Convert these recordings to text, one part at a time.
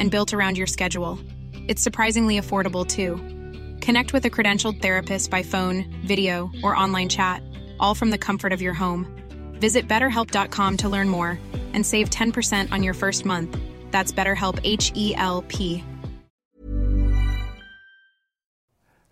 and built around your schedule. It's surprisingly affordable too. Connect with a credentialed therapist by phone, video, or online chat, all from the comfort of your home. Visit betterhelp.com to learn more and save 10% on your first month. That's BetterHelp H E L P.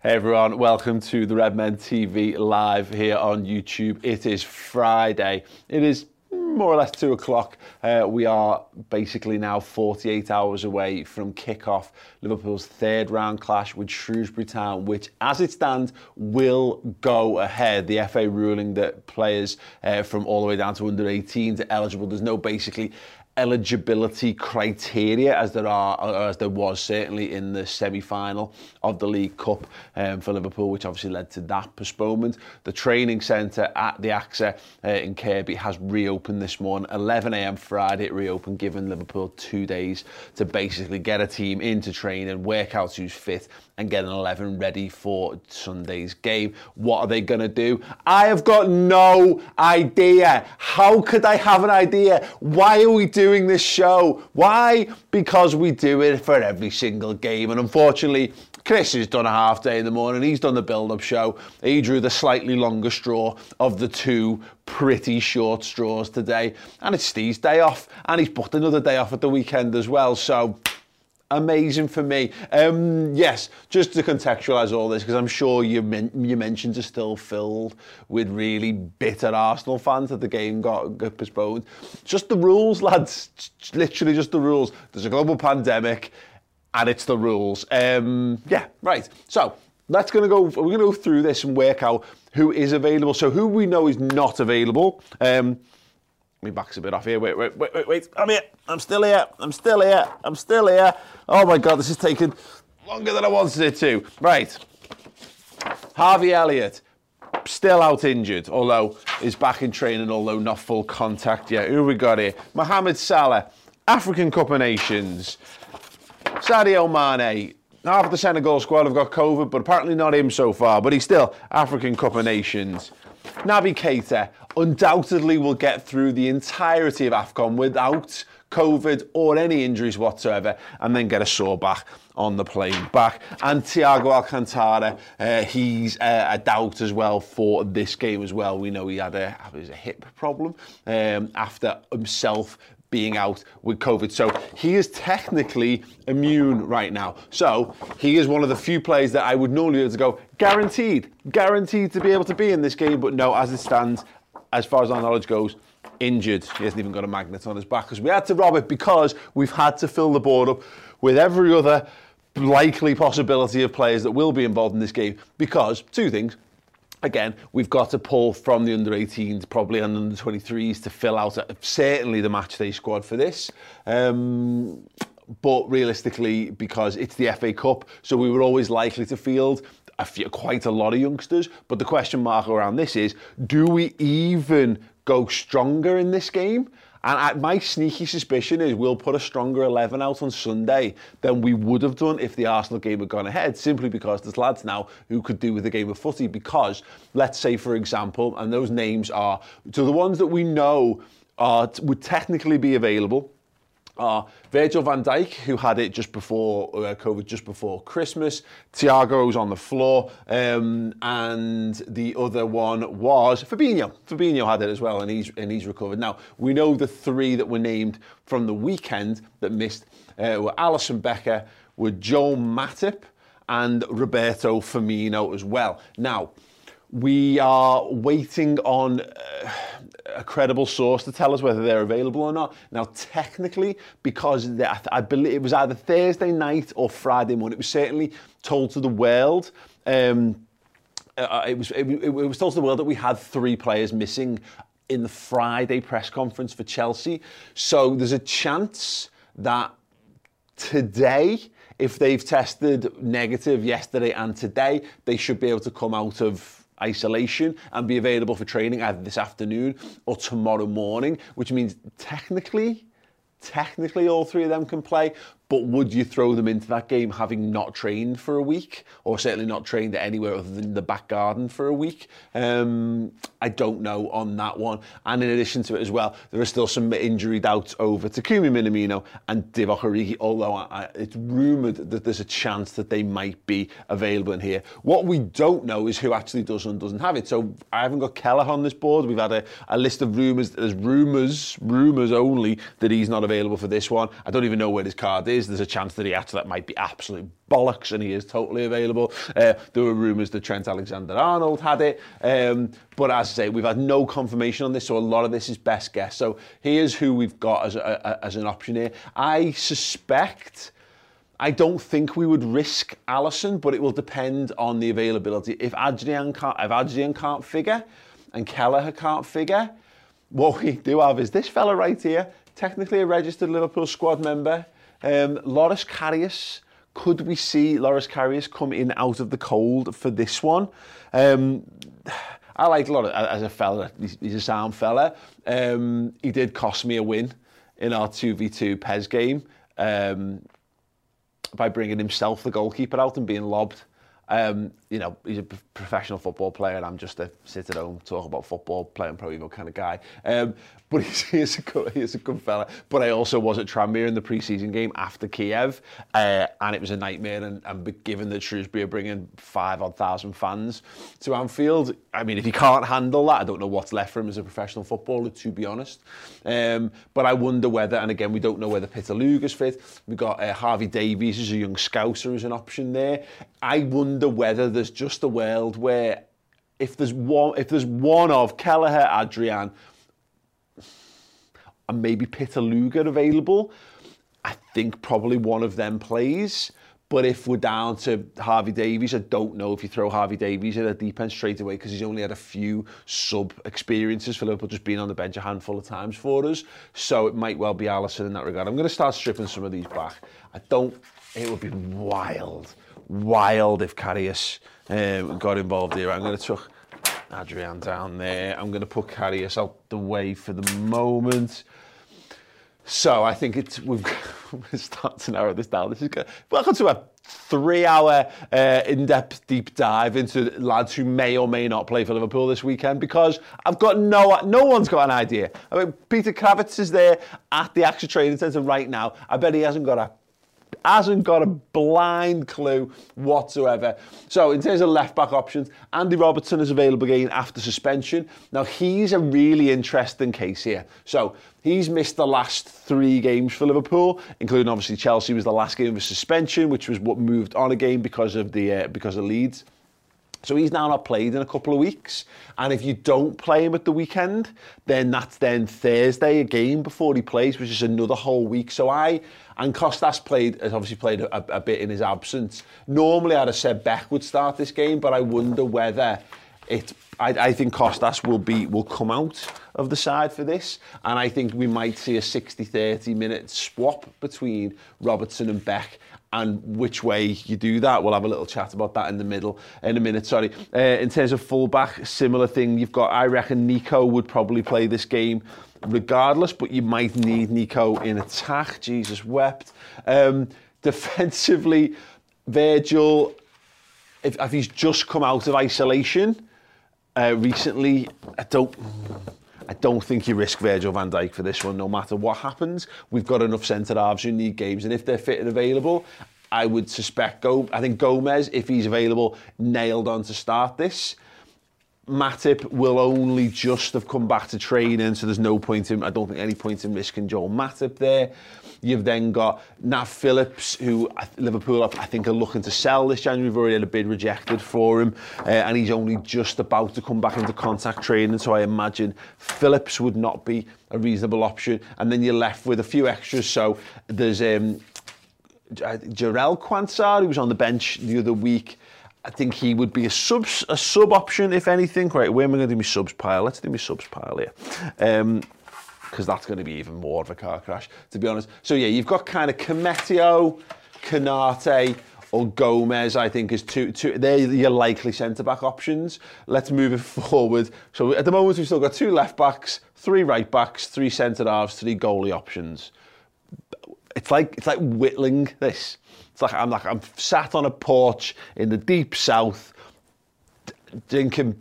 Hey everyone, welcome to the Red Men TV live here on YouTube. It is Friday. It is more or less two o'clock. Uh, we are basically now 48 hours away from kick-off Liverpool's third round clash with Shrewsbury Town, which, as it stands, will go ahead. The FA ruling that players uh, from all the way down to under 18 are eligible. There's no basically eligibility criteria as there are or as there was certainly in the semi-final of the League Cup um, for Liverpool which obviously led to that postponement. The training centre at the AXA uh, in Kirkby has reopened this morning. 11am Friday it reopened giving Liverpool two days to basically get a team into training work out who's fit and get an 11 ready for Sunday's game. What are they going to do? I have got no idea. How could I have an idea? Why are we doing this show? Why? Because we do it for every single game. And unfortunately, Chris has done a half day in the morning. He's done the build-up show. He drew the slightly longer straw of the two pretty short straws today. And it's Steve's day off. And he's booked another day off at the weekend as well. So amazing for me. Um, yes, just to contextualise all this, because I'm sure your, men- your mentions are still filled with really bitter Arsenal fans that the game got, got postponed. Just the rules, lads. Literally just the rules. There's a global pandemic, and it's the rules. Um, yeah, right. So let's gonna go. We're gonna go through this and work out who is available. So who we know is not available. Um, my back's a bit off here. Wait, wait, wait, wait, wait. I'm here. I'm still here. I'm still here. I'm still here. Oh my God, this is taking longer than I wanted it to. Right. Harvey Elliott, still out injured, although is back in training, although not full contact yet. Who we got here? Mohamed Salah, African Cup of Nations. Sadio Mane, half of the Senegal squad have got COVID, but apparently not him so far. But he's still African Cup of Nations. Naby Keita undoubtedly will get through the entirety of AFCON without COVID or any injuries whatsoever and then get a sore back on the plane back. And Thiago Alcantara, uh, he's uh, a doubt as well for this game as well. We know he had a, a hip problem um, after himself being out with COVID. So he is technically immune right now. So he is one of the few players that I would normally be able to go, guaranteed, guaranteed to be able to be in this game. But no, as it stands, as far as our knowledge goes, injured. He hasn't even got a magnet on his back because we had to rob it because we've had to fill the board up with every other likely possibility of players that will be involved in this game because two things again, we've got to pull from the under 18s, probably and under 23s to fill out a, certainly the match day squad for this. Um, but realistically, because it's the FA Cup, so we were always likely to field a few, quite a lot of youngsters. But the question mark around this is, do we even go stronger in this game? And I, my sneaky suspicion is we'll put a stronger 11 out on Sunday than we would have done if the Arsenal game had gone ahead, simply because there's lads now who could do with a game of footy. Because, let's say, for example, and those names are, to the ones that we know are, would technically be available, are Virgil van Dijk, who had it just before uh, COVID, just before Christmas. Thiago's on the floor, um, and the other one was Fabinho. Fabinho had it as well, and he's and he's recovered. Now we know the three that were named from the weekend that missed uh, were Alisson Becker, were Joel Matip, and Roberto Firmino as well. Now we are waiting on. Uh, a credible source to tell us whether they're available or not. Now, technically, because I believe it was either Thursday night or Friday morning, it was certainly told to the world. Um, uh, it was it, it was told to the world that we had three players missing in the Friday press conference for Chelsea. So there's a chance that today If they've tested negative yesterday and today, they should be able to come out of isolation and be available for training either this afternoon or tomorrow morning, which means technically, technically all three of them can play, but would you throw them into that game having not trained for a week or certainly not trained anywhere other than the back garden for a week? Um, I don't know on that one. And in addition to it as well, there are still some injury doubts over Takumi Minamino and Divock Origi, although I, I, it's rumoured that there's a chance that they might be available in here. What we don't know is who actually does and doesn't have it. So I haven't got Kelleher on this board. We've had a, a list of rumours. There's rumours, rumours only, that he's not available for this one. I don't even know where his card is is. There's a chance that he actually that might be absolute bollocks and he is totally available. Uh, there were rumours that Trent Alexander-Arnold had it. Um, but as I say, we've had no confirmation on this, so a lot of this is best guess. So here's who we've got as, a, a, as an option here. I suspect... I don't think we would risk Alisson, but it will depend on the availability. If Adrian can't, if Adrian can't figure and Kelleher can't figure, what we do have is this fella right here, technically a registered Liverpool squad member. Um, Loris Karius, could we see Loris Karius come in out of the cold for this one? Um, I like Loris as a fella. He's, he's a sound fella. Um, he did cost me a win in our 2v2 PES game um, by bringing himself the goalkeeper out and being lobbed. Um, you know, he's a professional football player and I'm just a sit at home, talk about football, playing Pro Evo kind of guy. Um, but he's, he's, a good, he's a good fella. But I also was at Tranmere in the pre-season game after Kiev, uh, and it was a nightmare. And, and given that Shrewsbury are bringing five odd thousand fans to Anfield, I mean, if he can't handle that, I don't know what's left for him as a professional footballer, to be honest. Um, but I wonder whether, and again, we don't know whether Pitaluga's fit. We've got uh, Harvey Davies as a young scouser as an option there. I wonder whether there's just a world where if there's one, if there's one of Kelleher, Adrian, and maybe Pitaluga available, I think probably one of them plays. But if we're down to Harvey Davies, I don't know if you throw Harvey Davies in a deep end straight away because he's only had a few sub experiences for Liverpool, just being on the bench a handful of times for us. So it might well be Alisson in that regard. I'm going to start stripping some of these back. I don't. It would be wild, wild if Karius um, got involved here. I'm going to chuck Adrian down there. I'm going to put Karius out the way for the moment. So I think it's we've we're to narrow this down. This is good. Welcome to a three-hour uh, in-depth deep dive into lads who may or may not play for Liverpool this weekend because I've got no no one's got an idea. I mean, Peter Krawietz is there at the AXA Training Centre right now. I bet he hasn't got a hasn't got a blind clue whatsoever. So in terms of left back options, Andy Robertson is available again after suspension. Now he's a really interesting case here. So he's missed the last three games for Liverpool, including obviously Chelsea was the last game of suspension, which was what moved on again because of the uh, because of Leeds. So he's now not played in a couple of weeks. And if you don't play him at the weekend, then that's then Thursday, a game before he plays, which is another whole week. So I, and Costas played, has obviously played a, a bit in his absence. Normally I'd have said Beck would start this game, but I wonder whether it, I, I think Costas will be will come out of the side for this, and I think we might see a 60-30 minute swap between Robertson and Beck and which way you do that. We'll have a little chat about that in the middle in a minute. Sorry. Uh, in terms of fullback, similar thing. You've got. I reckon Nico would probably play this game regardless, but you might need Nico in attack. Jesus wept. Um, defensively, Virgil. If, if he's just come out of isolation uh, recently, I don't. I don't think you risk Virgil van Dijk for this one, no matter what happens. We've got enough centre halves who need games, and if they're fit and available, I would suspect Go. I think Gomez, if he's available, nailed on to start this. Matip will only just have come back to training, so there's no point in, I don't think any point in risking Joel Matip there. You've then got Nat Phillips, who Liverpool, I think, are looking to sell this January. We've already had a bid rejected for him, uh, and he's only just about to come back into contact training. So I imagine Phillips would not be a reasonable option. And then you're left with a few extras. So there's um, Jarell Quansah, who was on the bench the other week. I think he would be a sub a sub option if anything. Right, where am I going to do my subs pile? Let's do my subs pile here. Um, because that's going to be even more of a car crash, to be honest. So yeah, you've got kind of Koumetio, Konate or Gomez, I think, is two, two they're your likely centre back options. Let's move it forward. So at the moment, we've still got two left backs, three right backs, three centre halves, three goalie options. It's like it's like whittling this. It's like I'm like I'm sat on a porch in the deep south, drinking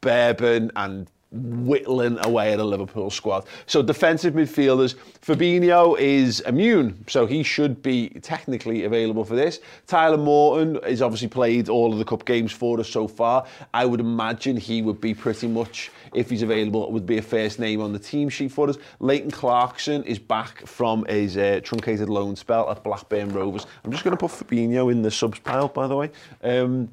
bourbon and whittling away at a Liverpool squad. So defensive midfielders, Fabinho is immune, so he should be technically available for this. Tyler Morton has obviously played all of the cup games for us so far. I would imagine he would be pretty much, if he's available, would be a first name on the team sheet for us. Leighton Clarkson is back from his uh, truncated loan spell at Blackburn Rovers. I'm just going to put Fabinho in the subs pile, by the way. Um,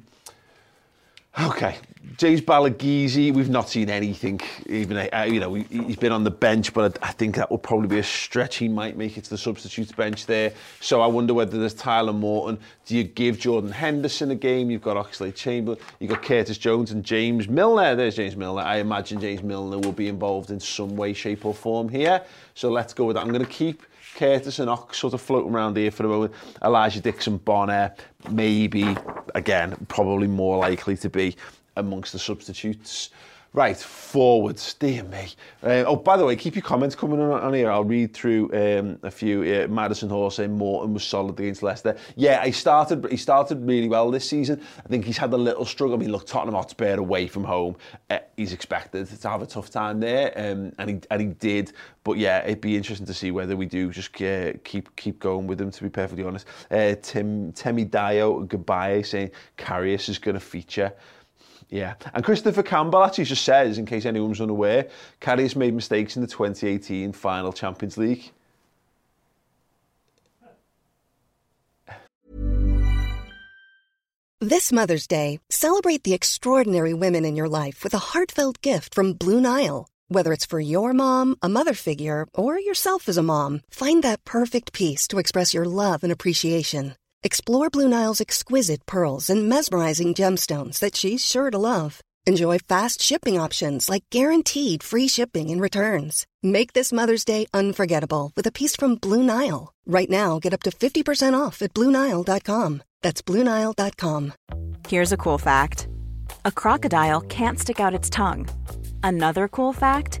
Okay, James Balagizi, we've not seen anything. Even uh, you know, he's been on the bench, but I, think that would probably be a stretch. He might make it to the substitutes bench there. So I wonder whether there's Tyler Morton. Do you give Jordan Henderson a game? You've got Oxlade Chamberlain, you've got Curtis Jones and James Milner. There's James Milner. I imagine James Milner will be involved in some way, shape, or form here. So let's go with that. I'm going to keep Curtis and Ox sort of floating around here for a moment. Elijah Dixon Bonner, maybe, again, probably more likely to be amongst the substitutes. Right, forwards, dear me. Uh, oh, by the way, keep your comments coming on, on here. I'll read through um, a few. Uh, Madison Hall saying Morton was solid against Leicester. Yeah, he started he started really well this season. I think he's had a little struggle. I mean, look, Tottenham Hotspur away from home. Uh, he's expected to have a tough time there, um, and he and he did. But yeah, it'd be interesting to see whether we do just uh, keep keep going with him. To be perfectly honest, uh, Tim Temi Dio goodbye saying Karius is going to feature. Yeah, and Christopher Campbell actually just says, in case anyone's unaware, Karius made mistakes in the 2018 final Champions League. This Mother's Day, celebrate the extraordinary women in your life with a heartfelt gift from Blue Nile. Whether it's for your mom, a mother figure, or yourself as a mom, find that perfect piece to express your love and appreciation. Explore Blue Nile's exquisite pearls and mesmerizing gemstones that she's sure to love. Enjoy fast shipping options like guaranteed free shipping and returns. Make this Mother's Day unforgettable with a piece from Blue Nile. Right now, get up to 50% off at BlueNile.com. That's BlueNile.com. Here's a cool fact a crocodile can't stick out its tongue. Another cool fact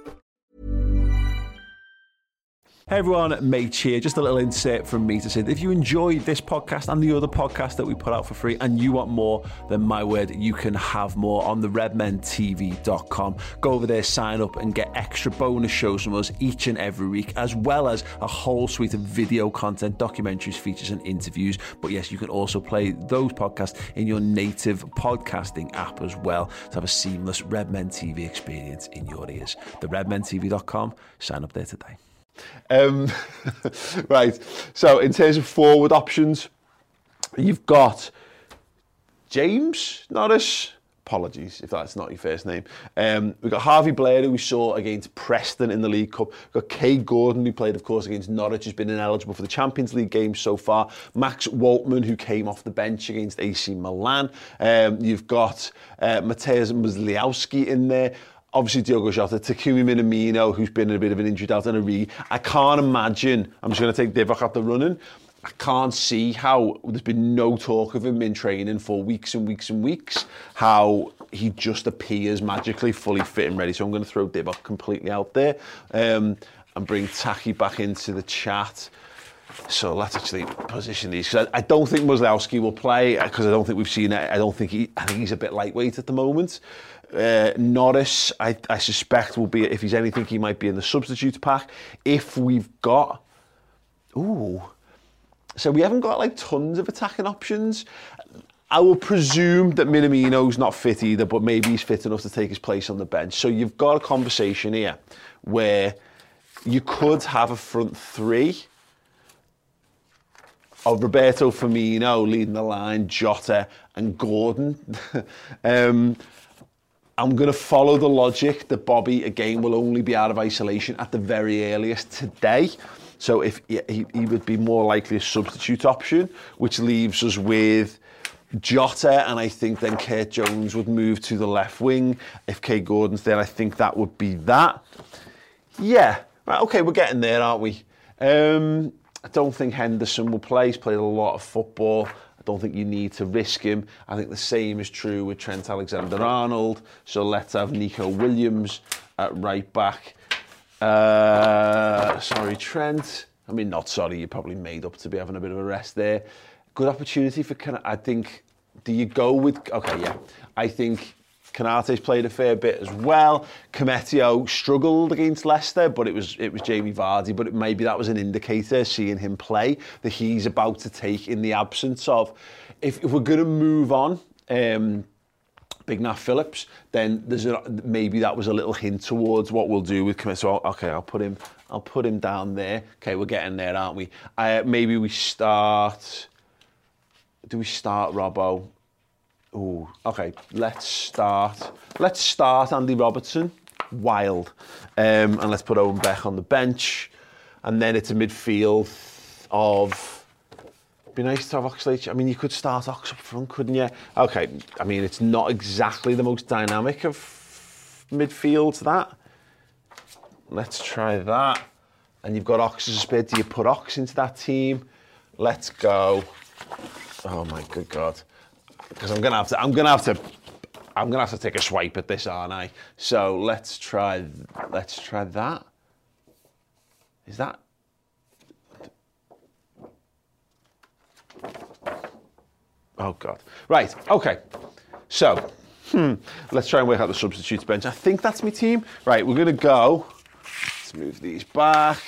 Hey everyone, Mate here. Just a little insert from me to say that if you enjoyed this podcast and the other podcast that we put out for free and you want more, then my word, you can have more on the redmentv.com. Go over there, sign up, and get extra bonus shows from us each and every week, as well as a whole suite of video content, documentaries, features, and interviews. But yes, you can also play those podcasts in your native podcasting app as well to have a seamless Redmen TV experience in your ears. The redmentv.com. Sign up there today. Um, right, so in terms of forward options, you've got James Norris. Apologies if that's not your first name. Um, we've got Harvey Blair, who we saw against Preston in the League Cup. We've got Kaide Gordon, who played, of course, against Norwich, who's been ineligible for the Champions League games so far. Max Woltman, who came off the bench against AC Milan. Um, you've got uh, Mateusz Musialowski in there obviously Diogo Jota, Takumi Minamino, who's been in a bit of an injury out and a re. I can't imagine, I'm just going to take Divock out the running, I can't see how there's been no talk of him in training for weeks and weeks and weeks, how he just appears magically fully fit and ready. So I'm going to throw Divock completely out there um, and bring Taki back into the chat. So let's actually position these because I, I, don't think Musialowski will play because I don't think we've seen it. I don't think he. I think he's a bit lightweight at the moment. Uh, Norris, I, I suspect, will be, if he's anything, he might be in the substitute pack. If we've got. Ooh. So we haven't got like tons of attacking options. I will presume that Minamino's not fit either, but maybe he's fit enough to take his place on the bench. So you've got a conversation here where you could have a front three of Roberto Firmino leading the line, Jota and Gordon. um, I'm going to follow the logic that Bobby, again, will only be out of isolation at the very earliest today. So if he, he would be more likely a substitute option, which leaves us with Jota, and I think then Kurt Jones would move to the left wing. If Kaide Gordon's there, I think that would be that. Yeah, right, okay, we're getting there, aren't we? Um, I don't think Henderson will play. He's played a lot of football. I don't think you need to risk him. I think the same is true with Trent Alexander-Arnold. So let's have Nico Williams at right back. Uh, sorry, Trent. I mean, not sorry, you're probably made up to be having a bit of a rest there. Good opportunity for, of. I think, do you go with, okay, yeah. I think Konate's played a fair bit as well. Koumetio struggled against Leicester, but it was it was Jamie Vardy. But maybe that was an indicator, seeing him play, that he's about to take in the absence of. If, if we're going to move on, um, Big Nat Phillips, then there's a, maybe that was a little hint towards what we'll do with Koumetio. So okay, I'll put him I'll put him down there. Okay, we're getting there, aren't we? Uh, maybe we start. Do we start Robbo? Oh, okay. Let's start. Let's start Andy Robertson, wild, um, and let's put Owen Beck on the bench, and then it's a midfield of. Be nice to have Oxlade. I mean, you could start Ox up front, couldn't you? Okay. I mean, it's not exactly the most dynamic of midfields. That. Let's try that. And you've got Ox as a spare. Do you put Ox into that team? Let's go. Oh my good God because I'm gonna have to. I'm gonna have to. I'm gonna have to take a swipe at this, aren't I? So let's try. Let's try that. Is that? Oh God. Right. Okay. So, hmm, let's try and work out the substitutes bench. I think that's my team. Right. We're gonna go. Let's move these back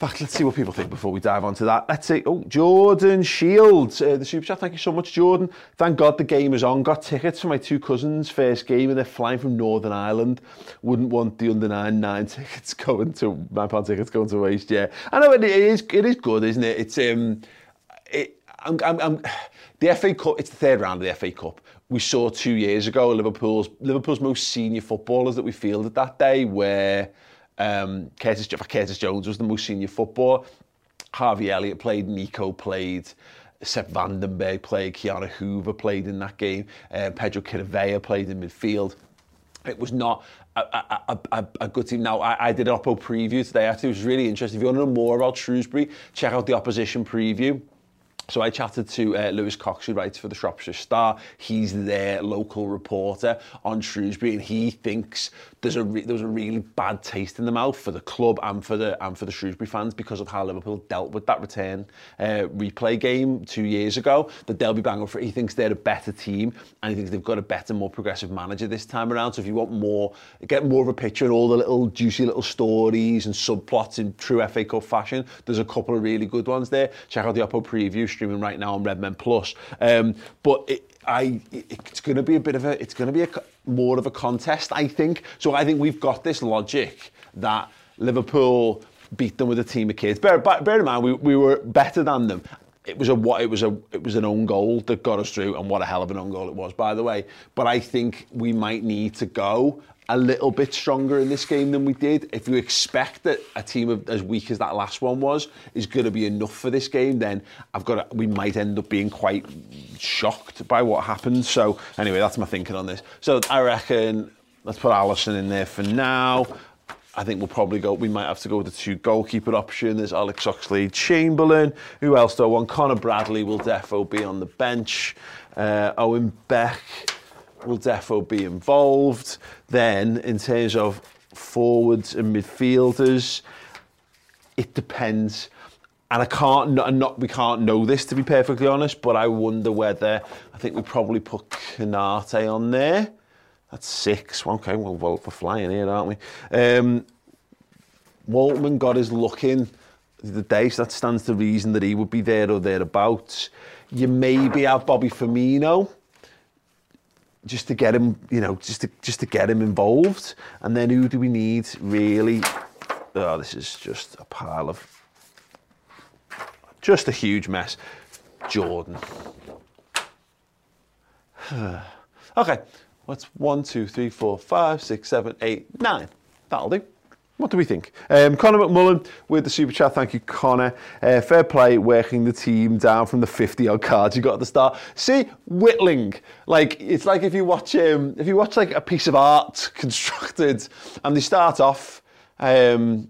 fact, let's see what people think before we dive onto that. Let's see. Oh, Jordan Shields, uh, the super chat. Thank you so much, Jordan. Thank God the game is on. Got tickets for my two cousins' first game, and they're flying from Northern Ireland. Wouldn't want the under nine nine tickets going to my pound tickets going to waste. Yeah, I know it is. It is good, isn't it? It's um, it. I'm, I'm, I'm, the FA Cup. It's the third round of the FA Cup. We saw two years ago Liverpool's Liverpool's most senior footballers that we fielded that day, where um, Curtis, Curtis Jones was the most senior footballer. Harvey Elliott played, Nico played, Sepp van den Berg played, Ki-Jana played in that game, uh, Pedro Chirivella played in midfield. It was not a, a, a, a good team. Now, I, I did an Oppo preview today. Thought it was really interesting. If you want to know more about Shrewsbury, check out the opposition preview. So I chatted to uh, Lewis Cox, who writes for the Shropshire Star. He's their local reporter on Shrewsbury, and he thinks there's a re- there was a really bad taste in the mouth for the club and for the and for the Shrewsbury fans because of how Liverpool dealt with that return uh, replay game two years ago. That they'll be banging for. He thinks they're a better team, and he thinks they've got a better, more progressive manager this time around. So if you want more, get more of a picture and all the little juicy little stories and subplots in true FA Cup fashion, there's a couple of really good ones there. Check out the Oppo preview streaming right now on Redmen Plus. Um, but it, I, it's going to be a bit of a, it's going to be a, more of a contest, I think. So I think we've got this logic that Liverpool beat them with a team of kids. Bear, bear in mind, we, we were better than them. It was a what it was a it was an own goal that got us through, and what a hell of an own goal it was, by the way. But I think we might need to go a little bit stronger in this game than we did. If you expect that a team of, as weak as that last one was is going to be enough for this game, then I've got to, we might end up being quite shocked by what happens. So anyway, that's my thinking on this. So I reckon let's put Alisson in there for now. I think we'll probably go. We might have to go with the two goalkeeper option. There's Alex Oxlade Chamberlain. Who else do I want? Connor Bradley will defo be on the bench. Uh, Owen Beck will defo be involved. Then, in terms of forwards and midfielders, it depends. And I can't, and not, we can't know this to be perfectly honest, but I wonder whether, I think we probably put Konate on there. That's six. Okay, well, well we're flying here, aren't we? Um, Woltman got his look in the day, so that stands to reason that he would be there or thereabouts. You maybe have Bobby Firmino just to get him, you know, just to just to get him involved. And then who do we need really? Oh, this is just a pile of just a huge mess. Jordan. okay, what's one, two, three, four, five, six, seven, eight, nine? That'll do. What do we think? Um, Connor McMullen with the super chat. Thank you, Connor. Uh, fair play, working the team down from the 50 odd cards you got at the start. See, whittling. Like it's like if you watch um, if you watch like a piece of art constructed, and they start off, um,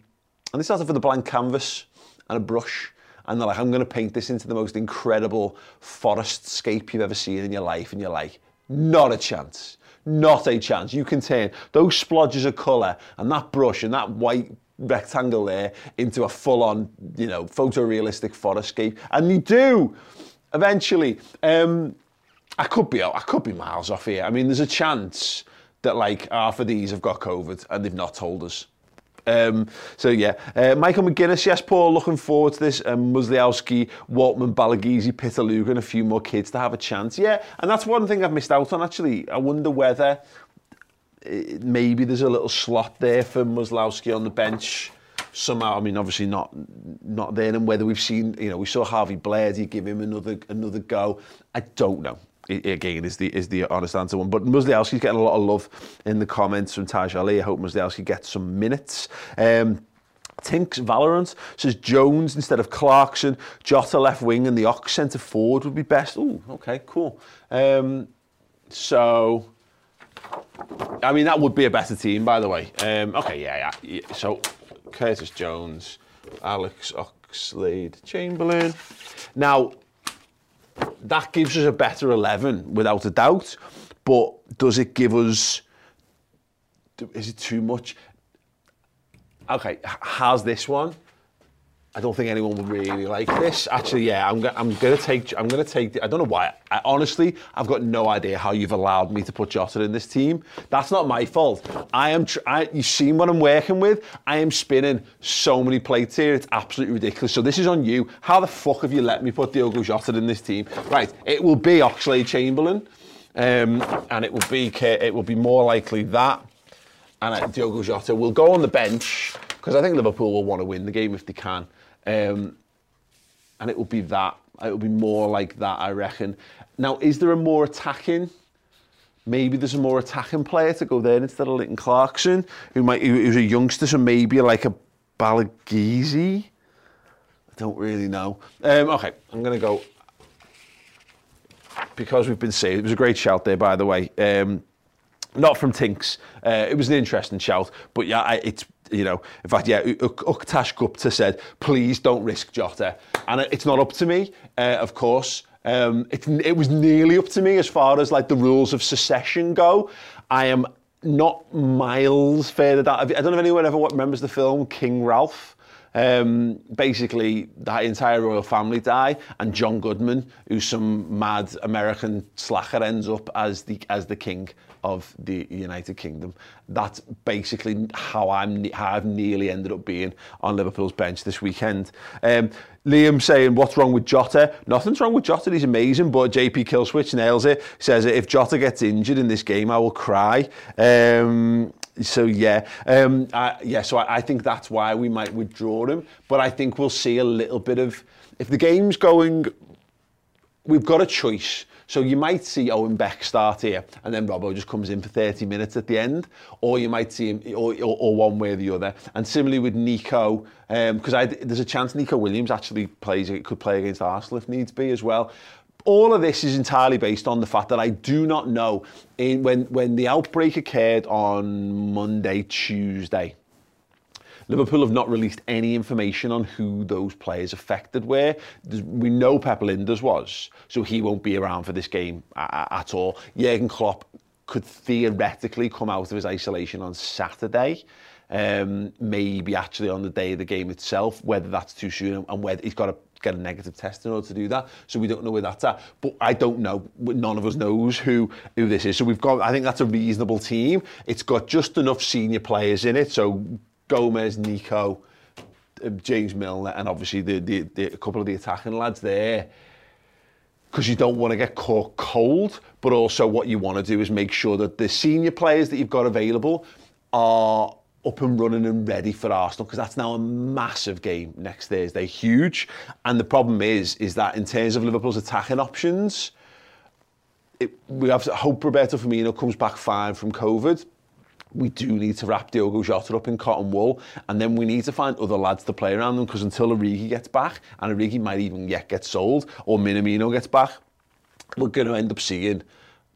and they start off with a blank canvas and a brush, and they're like, I'm going to paint this into the most incredible forest scape you've ever seen in your life, and you're like, not a chance. Not a chance. You can turn those splodges of colour and that brush and that white rectangle there into a full-on, you know, photorealistic forestscape. And you do, eventually. Um, I could be, I could be miles off here. I mean, there's a chance that like half of these have got COVID and they've not told us. Um, so yeah, uh, Michael McGuinness, yes, Paul, looking forward to this. Um, Musialowski, Woltman, Balagizi, Pitaluga, and a few more kids to have a chance. Yeah, and that's one thing I've missed out on actually. I wonder whether it, uh, maybe there's a little slot there for Musialowski on the bench somehow. I mean, obviously not not there, and whether we've seen, you know, we saw Harvey Blair. Do you give him another another go? I don't know again is the is the honest answer one. But Musialowski's getting a lot of love in the comments from Taj Ali. I hope Musliowski gets some minutes. Um, Tinks Valorant says Jones instead of Clarkson, Jota left wing and the Ox centre forward would be best. Oh, okay, cool. Um, so, I mean, that would be a better team, by the way. Um, okay, yeah, yeah, yeah. So, Curtis Jones, Alex Oxlade, Chamberlain. Now, that gives us a better 11 without a doubt. But does it give us, is it too much? Okay, has this one? I don't think anyone would really like this. Actually, yeah, I'm, I'm gonna take. I'm gonna take. I don't know why. I, honestly, I've got no idea how you've allowed me to put Jota in this team. That's not my fault. I am. Tr- I, you've seen what I'm working with. I am spinning so many plates here. It's absolutely ridiculous. So this is on you. How the fuck have you let me put Diogo Jota in this team? Right. It will be Oxlade Chamberlain, um, and it will be. It will be more likely that, and uh, Diogo Jota will go on the bench because I think Liverpool will want to win the game if they can. Um, and it will be that. It will be more like that, I reckon. Now, is there a more attacking? Maybe there's a more attacking player to go there instead of Leighton Clarkson, who might who's a youngster, so maybe like a Balagizi. I don't really know. Um, okay, I'm going to go because we've been saved. It was a great shout there, by the way. Um, not from Tinks. Uh, it was an interesting shout, but yeah, I, it's you know, in fact, yeah, Uktash Gupta said, please don't risk Jota. And it's not up to me, uh, of course. Um, it, it was nearly up to me as far as like the rules of secession go. I am not miles further down. I don't know if anyone ever remembers the film King Ralph. Um, basically, that entire royal family die, and John Goodman, who's some mad American slacker, ends up as the as the king of the United Kingdom. That's basically how I'm how I've nearly ended up being on Liverpool's bench this weekend. Um, Liam saying, what's wrong with Jota? Nothing's wrong with Jota, he's amazing, but JP Killswitch nails it. Says, if Jota gets injured in this game, I will cry. Um, so yeah, um, I, yeah. So I, I think that's why we might withdraw him. But I think we'll see a little bit of if the game's going. We've got a choice. So you might see Owen Beck start here and then Robbo just comes in for 30 minutes at the end or you might see him or, or, or one way or the other and similarly with Nico because um, I, there's a chance Nico Williams actually plays could play against Arsenal if needs be as well All of this is entirely based on the fact that I do not know in, when, when the outbreak occurred on Monday, Tuesday, Liverpool have not released any information on who those players affected were. We know Pep Lijnders was, so he won't be around for this game at all. Jurgen Klopp could theoretically come out of his isolation on Saturday. Um, maybe actually on the day of the game itself, whether that's too soon and whether he's got to get a negative test in order to do that. So we don't know where that's at. But I don't know. None of us knows who who this is. So we've got. I think that's a reasonable team. It's got just enough senior players in it. So Gomez, Nico, um, James Milner, and obviously the, the, the a couple of the attacking lads there because you don't want to get caught cold, but also what you want to do is make sure that the senior players that you've got available are up and running and ready for Arsenal because that's now a massive game next Thursday, huge. And the problem is, is that in terms of Liverpool's attacking options, it, we have to hope Roberto Firmino comes back fine from COVID. We do need to wrap Diogo Jota up in cotton wool, and then we need to find other lads to play around them because until Origi gets back, and Origi might even yet get sold, or Minamino gets back, we're going to end up seeing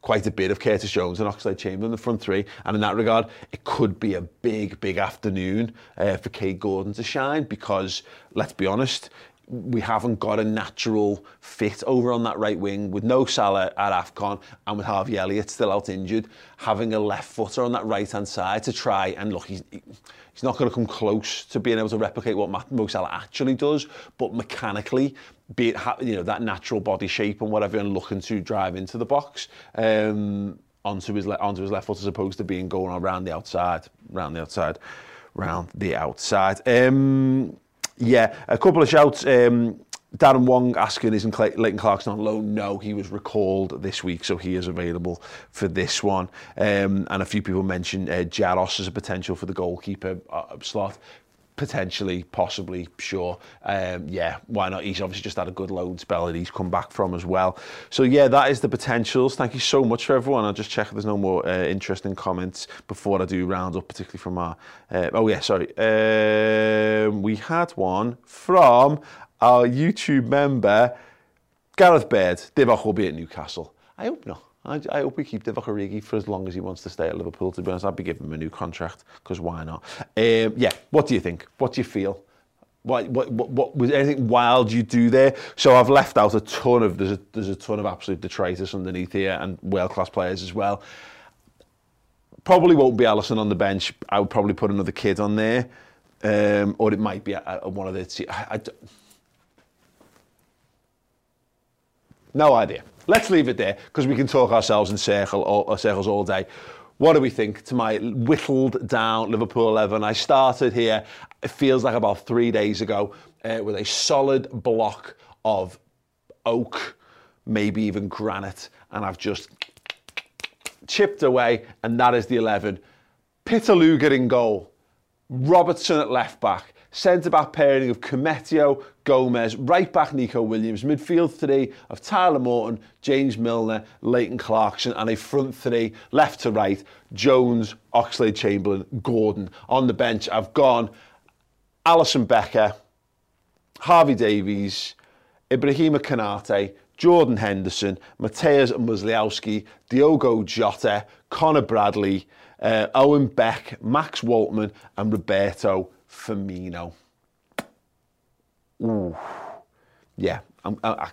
quite a bit of Curtis Jones and Oxlade Chamberlain in the front three. And in that regard, it could be a big, big afternoon uh, for Kaide Gordon to shine because, let's be honest, we haven't got a natural fit over on that right wing with no Salah at AFCON and with Harvey Elliott still out injured. Having a left footer on that right hand side to try and look, he's, he's not going to come close to being able to replicate what Mo Salah actually does, but mechanically, be it you know that natural body shape and whatever, and looking to drive into the box. Um, onto his, onto his left foot as opposed to being going around the outside, round the outside, round the outside. Um, yeah, a couple of shouts. Um, Darren Wong asking, isn't Leighton Clarkson on loan? No, he was recalled this week, so he is available for this one. Um, and a few people mentioned uh, Jaros as a potential for the goalkeeper uh, slot potentially, possibly, sure. Um, yeah, why not? He's obviously just had a good load spell that he's come back from as well. So yeah, that is the potentials. Thank you so much for everyone. I'll just check if there's no more uh, interesting comments before I do round up, particularly from our. Uh, oh yeah, sorry. Um, we had one from our YouTube member, Gareth Baird. Will be at Newcastle. I hope not. I, I hope we keep Divock Origi for as long as he wants to stay at Liverpool. To be honest, I'd be giving him a new contract because why not? Um, yeah, what do you think? What do you feel? What, what, what, what was anything wild you do there? So I've left out a ton of there's a, there's a ton of absolute detritus underneath here and world class players as well. Probably won't be Alisson on the bench. I would probably put another kid on there, um, or it might be a, a, one of the. I, I, no idea. Let's leave it there because we can talk ourselves in circle uh, circles all day. What do we think to my whittled down Liverpool 11? I started here, it feels like about three days ago, uh, with a solid block of oak, maybe even granite, and I've just chipped away, and that is the 11. Pitaluga in goal, Robertson at left back, centre back pairing of Koumetio, Gomez, right back Nico Williams, midfield three of Tyler Morton, James Milner, Leighton Clarkson, and a front three, left to right, Jones, Oxlade Chamberlain, Gordon. On the bench, I've gone Alisson Becker, Harvey Davies, Ibrahima Konate, Jordan Henderson, Mateusz Musialowski, Diogo Jota, Connor Bradley, uh, Owen Beck, Max Woltman, and Roberto Firmino. Ooh. Yeah, I'm, I,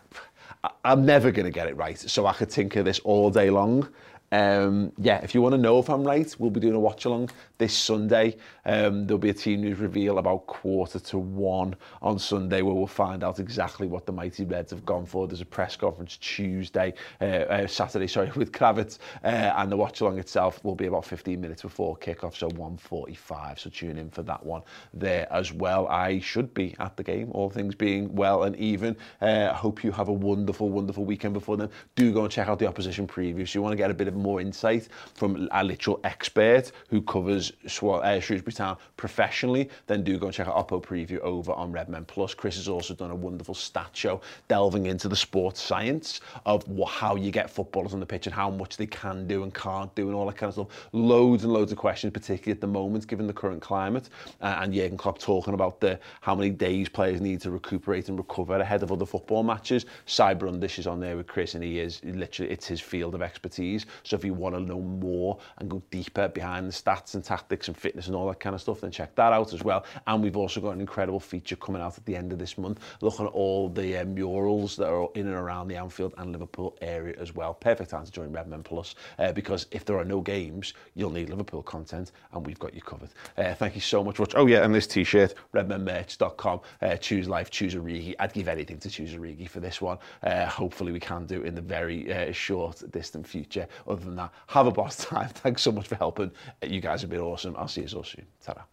I'm never going to get it right, so I could tinker this all day long. Um, yeah, if you want to know if I'm right, we'll be doing a watch along this Sunday. Um, there'll be a team news reveal about quarter to one on Sunday where we'll find out exactly what the Mighty Reds have gone for. There's a press conference Tuesday, uh, uh, Saturday, sorry, with Krawietz, uh, and the watch along itself will be about 15 minutes before kickoff, so 1:45. So tune in for that one there as well. I should be at the game, all things being well and even. I uh, hope you have a wonderful, wonderful weekend before then. Do go and check out the opposition preview. So you want to get a bit of more insight from a literal expert who covers uh, Shrewsbury Town professionally, then do go and check out Oppo Preview over on Redmen Plus. Chris has also done a wonderful stat show delving into the sports science of how you get footballers on the pitch and how much they can do and can't do and all that kind of stuff. Loads and loads of questions, particularly at the moment, given the current climate. Uh, and Jurgen Klopp talking about the how many days players need to recuperate and recover ahead of other football matches. Cy Brundish is on there with Chris and he is literally, it's his field of expertise. So if you want to know more and go deeper behind the stats and tactics and fitness and all that kind of stuff, then check that out as well. And we've also got an incredible feature coming out at the end of this month, looking at all the uh, murals that are in and around the Anfield and Liverpool area as well. Perfect time to join Redmen Plus uh, because if there are no games, you'll need Liverpool content and we've got you covered. Uh, thank you so much. Watch. Oh yeah, and this t-shirt, redmenmerch.com. Uh, choose life, choose a Origi. I'd give anything to choose a Origi for this one. Uh, hopefully we can do in the very uh, short, distant future. Other than that, have a boss time. Thanks so much for helping. You guys have been awesome. I'll see you all soon. etc.